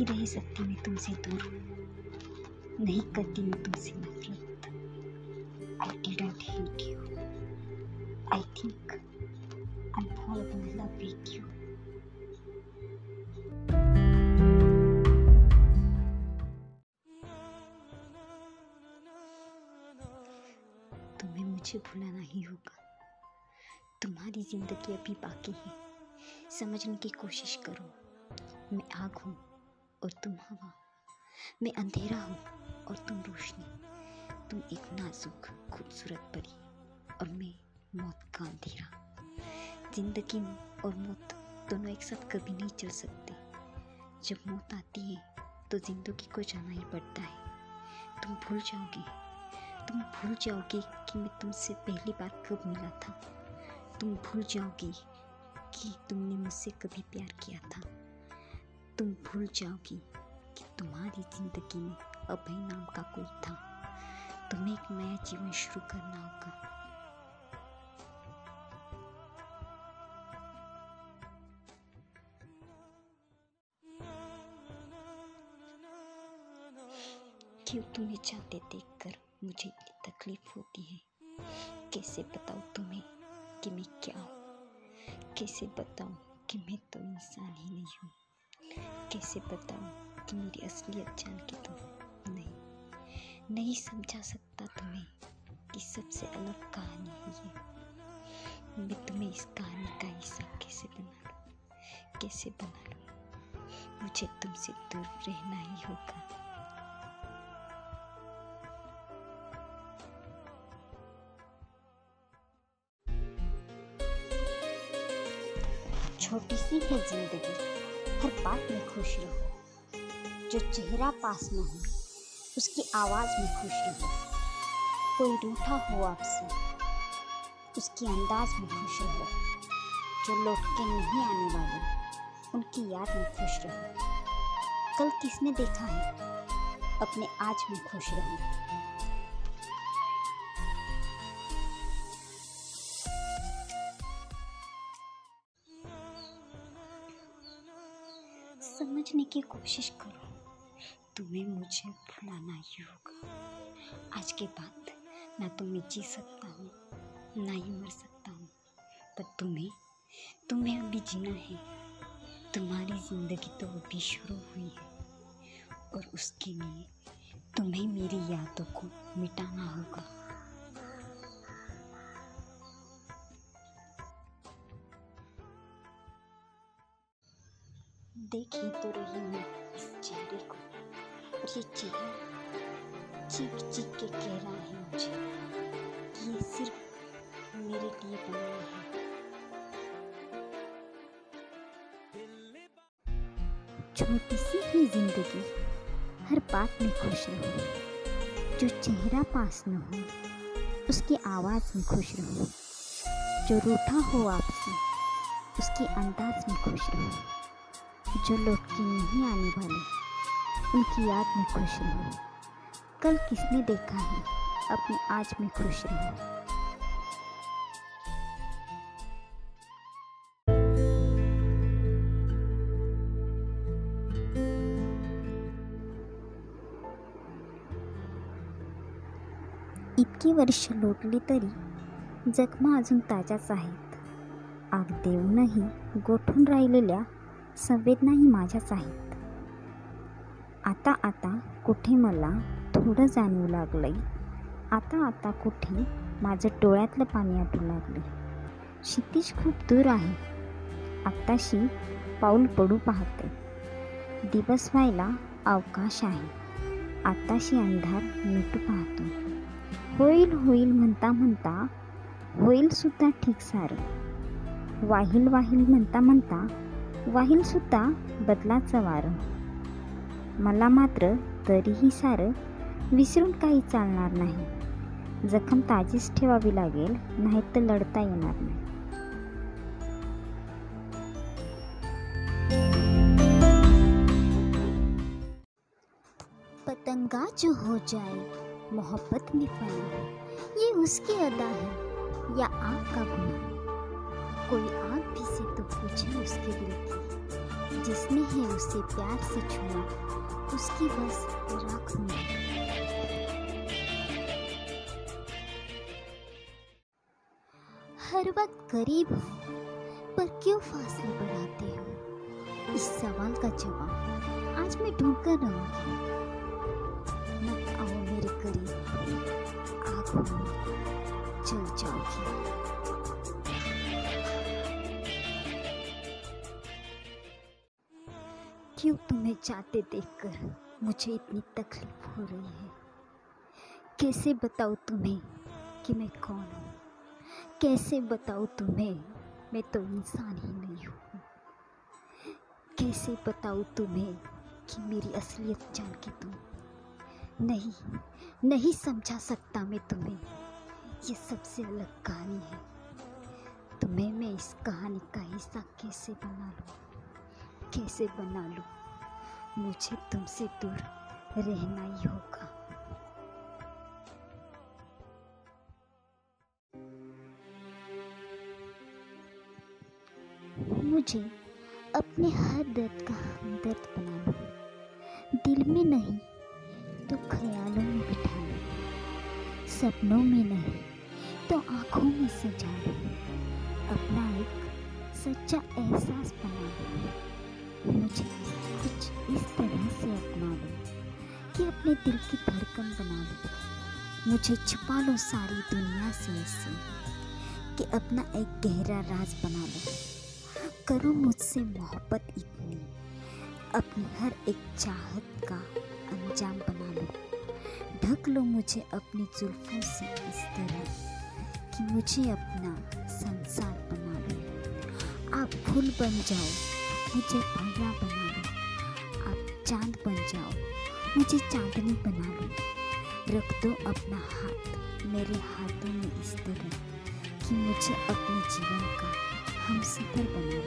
नहीं रह सकती मैं तुमसे दूर। नहीं करती मैं तुमसे नफरत। I didn't hate you I think I fall in love with you तुम्हें मुझे भुलाना ही होगा। तुम्हारी ज़िंदगी अभी बाकी है। समझने की कोशिश करो। मैं आग हूँ। और तुम हवा। मैं अंधेरा हूँ और तुम रोशनी। तुम एक नाजुक, खूबसूरत परी और मैं मौत का अंधेरा। ज़िंदगी और मौत दोनों एक साथ कभी नहीं चल सकते। जब मौत आती है तो ज़िंदगी को जाना ही पड़ता है। तुम भूल जाओगे। तुम भूल जाओगे कि मैं तुमसे पहली बार कब मिला था। तुम भूल जाओगे कि तुमने मुझसे कभी प्यार किया था। तुम भूल जाओगी कि तुम्हारी ज़िंदगी में अभय नाम का कोई था। तुम्हें एक नया जीवन शुरू करना होगा। क्यों तुम्हें चाहते देखकर मुझे इतनी तकलीफ़ होती है? कैसे बताऊँ तुम्हें कि मैं क्या हूँ? कैसे बताऊँ कि मैं तो इंसान ही नहीं हूँ? कैसे बताऊँ कि मेरी असलियत जान के तुम नहीं नहीं समझा सकता तुम्हें कि सबसे अलग कहानी है ये। मैं तुम्हें इस कहानी का हिस्सा कैसे बना लूँ? कैसे बना लूँ? मुझे तुमसे दूर रहना ही होगा। छोटी सी है ज़िंदगी। हर बात में खुश रहो। जो चेहरा पास न हो, उसकी आवाज़ में खुश रहो। कोई रूठा हो आपसे, उसके अंदाज में खुश रहो। जो लौट के नहीं आने वाले, उनकी याद में खुश रहो। कल किसने देखा है? अपने आज में खुश रहो। कोशिश करो। तुम्हें मुझे भुलाना ही होगा। आज के बाद ना तो मैं जी सकता हूँ, ना ही मर सकता हूँ। पर तुम्हें तुम्हें अभी जीना है। तुम्हारी ज़िंदगी तो अभी शुरू हुई है। और उसके लिए तुम्हें मेरी यादों को मिटाना होगा। देख तो रही मैं। इस चेहरे को और ये चेहरा चीख चीख के कह रहा है मुझे कि ये सिर्फ़ मेरे लिए बना है छोटी सी ही ज़िंदगी, हर बात में खुश रहो। जो चेहरा पास न हो, उसकी आवाज़ में खुश रहो। जो रूठा हो आपसे, उसकी अंदाज में खुश रहो। जो लौट के नहीं आने वाले उनकी याद में खुश रहो। कल किसने देखा है, अपने आज में खुश रहो। इतकी वर्ष लोटली तरी, जखमा अजून ताज्याच आहेत आग देऊनही गोठून राहिलेल्या संवेदनाही माझ्याच आहेत. आता आता कुठे मला थोडं जाणवू लागलंय. आता आता कुठे माझं डोळ्यातलं पाणी आटू लागले क्षितिज खूप दूर आहे. आत्ताशी पाऊल पडू पाहते. दिवस व्हायला अवकाश आहे. आत्ताशी अंधार मिटू पाहतो. होईल होईल म्हणता म्हणता होईल सुद्धा ठीक सारं. वाहील वाहील म्हणता म्हणता वाहीलसुद्धा बदलाचं वारं. मला मात्र तरीही सारं विसरून काही चालणार नाही. जखम ताजीच ठेवावी लागेल नाही तर लढता येणार नाही. पतंगा जो हो जाए मोहब्बत में फना ये उसकी अदा है या आपका गुना. कोई आग भी से तो पूछे उसके दिल की, जिसने है उसे प्यार से छुआ, उसकी बस राख में हर वक्त करीब हो, पर क्यों फासले बढ़ाते हो? इस सवाल का जवाब आज मैं ढूंढ कर रहूँगी। मत आओ मेरे करीब आँखों में चल जाओगी। क्यों तुम्हें जाते देखकर मुझे इतनी तकलीफ़ हो रही है? कैसे बताऊँ तुम्हें कि मैं कौन हूँ? कैसे बताऊँ तुम्हें मैं तो इंसान ही नहीं हूँ? कैसे बताऊँ तुम्हें कि मेरी असलियत जान के तुम नहीं नहीं समझा सकता मैं तुम्हें? ये सबसे अलग कहानी है। तुम्हें मैं इस कहानी का हिस्सा कैसे बना लूँ? कैसे बना लूँ। मुझे तुमसे दूर रहना ही होगा। मुझे अपने हर दर्द का हमदर्द बना लो दिल में नहीं तो ख्यालों में बिठा लो सपनों में नहीं तो आँखों में सजा लो अपना एक सच्चा एहसास बना लो मुझे कुछ इस तरह से अपना लो कि अपने दिल की धड़कन बना लो। मुझे छुपा लो सारी दुनिया से ऐसे कि अपना एक गहरा राज बना लो। करो मुझसे मोहब्बत इतनी, अपनी हर एक चाहत का अंजाम बना लो। ढक लो मुझे अपनी जुल्फों से इस तरह कि मुझे अपना संसार बना लो। आप फूल बन जाओ। मुझे भंवरा बना लो। आप चाँद बन जाओ। मुझे चांदनी बना लो। रख दो अपना हाथ मेरे हाथों में इस तरह कि मुझे अपने जीवन का हम सफ़र बना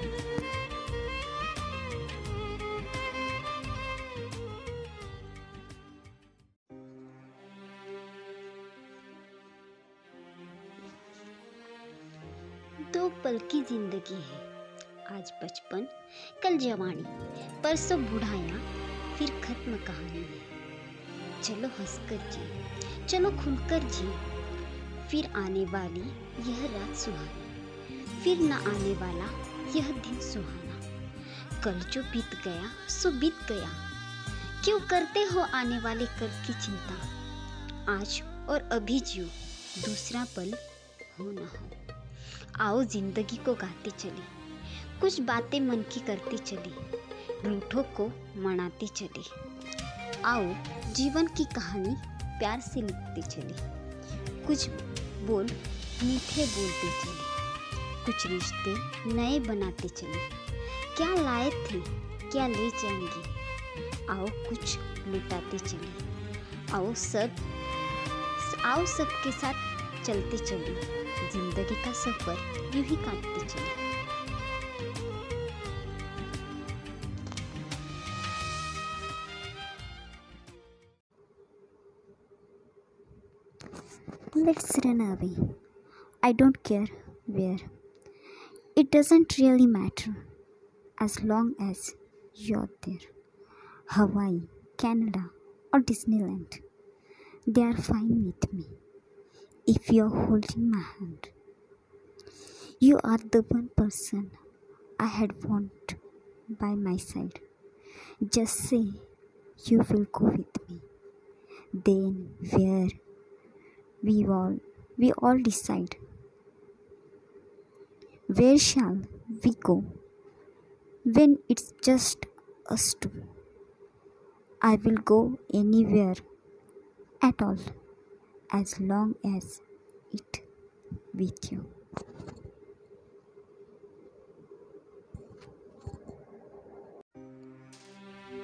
दो पल की ज़िंदगी है। आज बचपन, कल जवानी, परसों बुढ़ाया, फिर खत्म कहानी है। चलो हंसकर जिए, चलो खुलकर जिए, फिर आने वाली यह रात सुहानी, फिर न आने वाला यह दिन सुहाना। कल जो बीत गया, सो बीत गया। क्यों करते हो आने वाले कल की चिंता? आज और अभी जियो, दूसरा पल हो ना हो। आओ ज़िंदगी को गाते चले। कुछ बातें मन की करती चली, रूठों को मनाती चली। आओ, जीवन की कहानी प्यार से लिखते चले। कुछ बोल मीठे बोलते चले। कुछ रिश्ते नए बनाते चले। क्या लाए थे, क्या ले जाएँगे? आओ, कुछ लुटाते चले। आओ, सब, आओ, सबके साथ चलते चले। ज़िंदगी का सफ़र यूँ ही काटते चले। Let's run away. I don't care where. It doesn't really matter as long as you're there. Hawaii, Canada, or Disneyland. They are fine with me if you're holding my hand. You are the one person I had want by my side. Just say you will go with me. Then where we all we all decide. Where shall we go when it's just us two? I will go anywhere at all as long as it with you.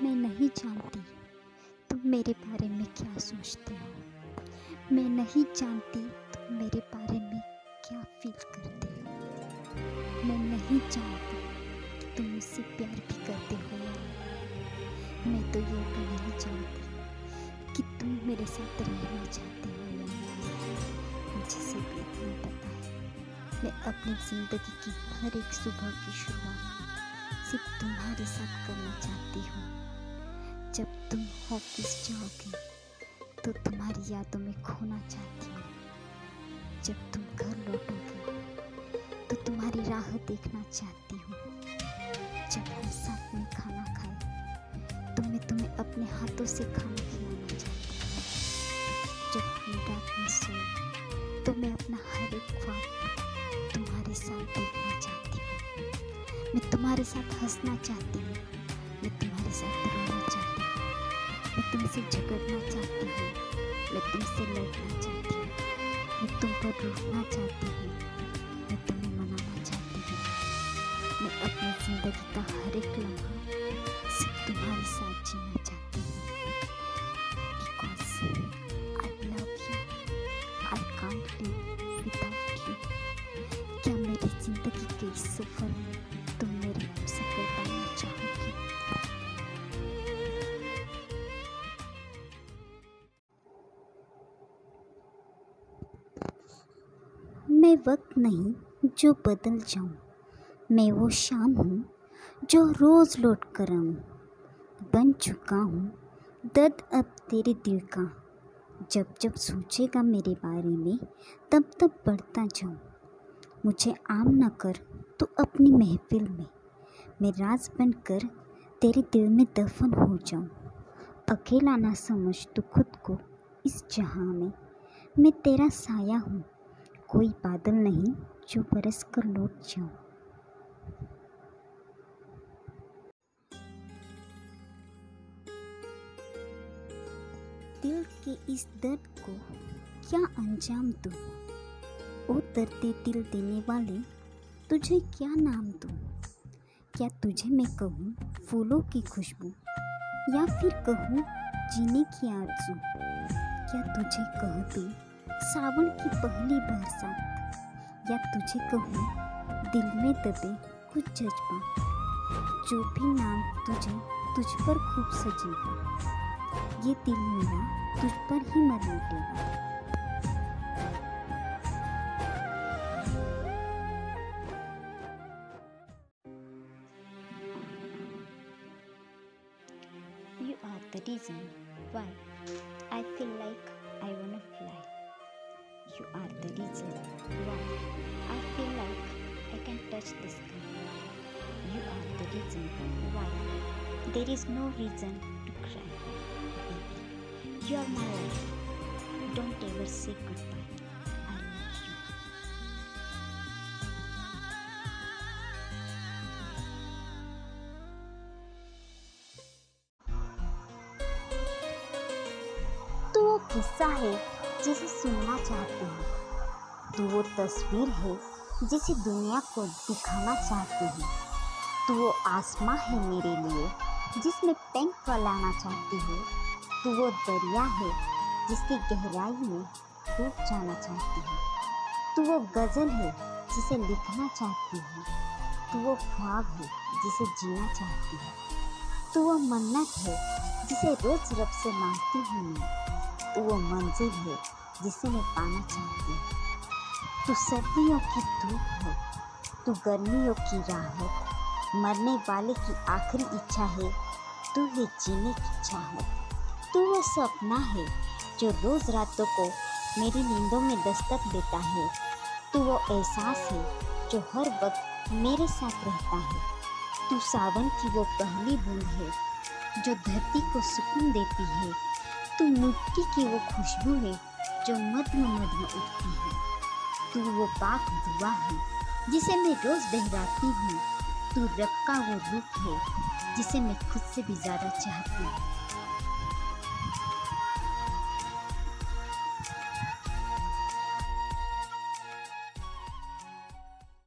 मैं नहीं जानती तुम मेरे बारे में क्या सोचते हो मैं नहीं जानती तुम मेरे बारे में क्या फील करते हो। मैं नहीं जानती कि तुम मुझसे प्यार भी करते हो मैं तो ये भी नहीं जानती कि तुम मेरे साथ रहना चाहते हो या मुझे सिर्फ़ इतना पता है, मैं अपनी ज़िंदगी की हर एक सुबह की शुरुआत सिर्फ़ तुम्हारे साथ करना चाहती हूँ। जब तुम ऑफ़िस जाओगे तो तुम्हारी यादों में खोना चाहती हूँ। जब तुम घर लौटोगे तो तुम्हारी राह देखना चाहती हूँ। जब हम साथ में खाना खाए तो मैं तुम्हें अपने हाथों से खाना खिलाना चाहती हूँ। जब हम रात में सोए तो मैं अपना हर एक ख्वाब तुम्हारे साथ देखना चाहती हूँ। मैं तुम्हारे साथ हंसना चाहती हूँ। मैं तुम्हारे साथ तुमसे झगड़ना चाहती हूँ, मैं तुमसे लड़ना चाहती हूँ, मैं तुम पर रोकना चाहती हूँ, मैं तुम्हें मनाना चाहती हूँ। मैं अपनी ज़िंदगी का हर एक लम्हा सिर्फ़ तुम्हारे साथ वक्त नहीं जो बदल जाऊँ। मैं वो शाम हूँ जो रोज़ लौट कर आऊँ। बन चुका हूँ दर्द अब तेरे दिल का। जब जब सोचेगा मेरे बारे में, तब तब बढ़ता जाऊँ। मुझे आम न कर तो अपनी महफिल में। मैं राज बन कर तेरे दिल में दफन हो जाऊँ। अकेला ना समझ तो खुद को इस जहाँ में। मैं तेरा साया हूँ कोई बादल नहीं जो बरस कर लौट जाऊँ। दिल के इस दर्द को क्या अंजाम दूँ? ओ दर्द दिल देने वाले, तुझे क्या नाम दूँ? क्या तुझे मैं कहूँ फूलों की खुशबू? या फिर कहूँ जीने की आरज़ू? क्या तुझे कह दूँ सावन की पहली बरसात। या तुझे कहूँ, दिल में दबे कुछ जज्बा। जो भी नाम तुझे, तुझ पर खूब सजेगा। ये दिल मेरा तुझ पर ही मर मिटेगा You are the reason why I feel like. You are the reason why I feel like I can touch the sky. You are the reason why there is no reason to cry. Baby, you are my life. Don't ever say goodbye. किस्सा है जिसे सुनना चाहते हैं। तो वो तस्वीर है जिसे दुनिया को दिखाना चाहते हैं। तो वो आसमां है मेरे लिए, जिसमें पेंट फैलाना चाहती हूँ। तो वो दरिया है जिसकी गहराई में डूब जाना चाहती हूँ। तो वो गज़ल है जिसे लिखना चाहती हूँ। तो वो ख्वाब है जिसे जीना चाहती हूँ। तो वो मन्नत है जिसे रोज़ रब से मांगती हूँ मैं। वो मंजिल है जिसे मैं पाना चाहती हूँ। तू सर्दियों की धूप है, तू गर्मियों की राहत मरने वाले की आखिरी इच्छा है, तू है जीने की चाहत तू वो सपना है जो रोज़ रातों को मेरी नींदों में दस्तक देता है। तू वो एहसास है जो हर वक्त मेरे साथ रहता है। तू सावन की वो पहली बूंद है जो धरती को सुकून देती है। तू मिट्टी की वो खुशबू है जो मध्य मध्य उठती है। तू वो पाक दुआ है जिसे मैं रोज़ बहराती हूँ। तू रब का वो रूप है जिसे मैं खुद से भी ज़्यादा चाहती हूँ।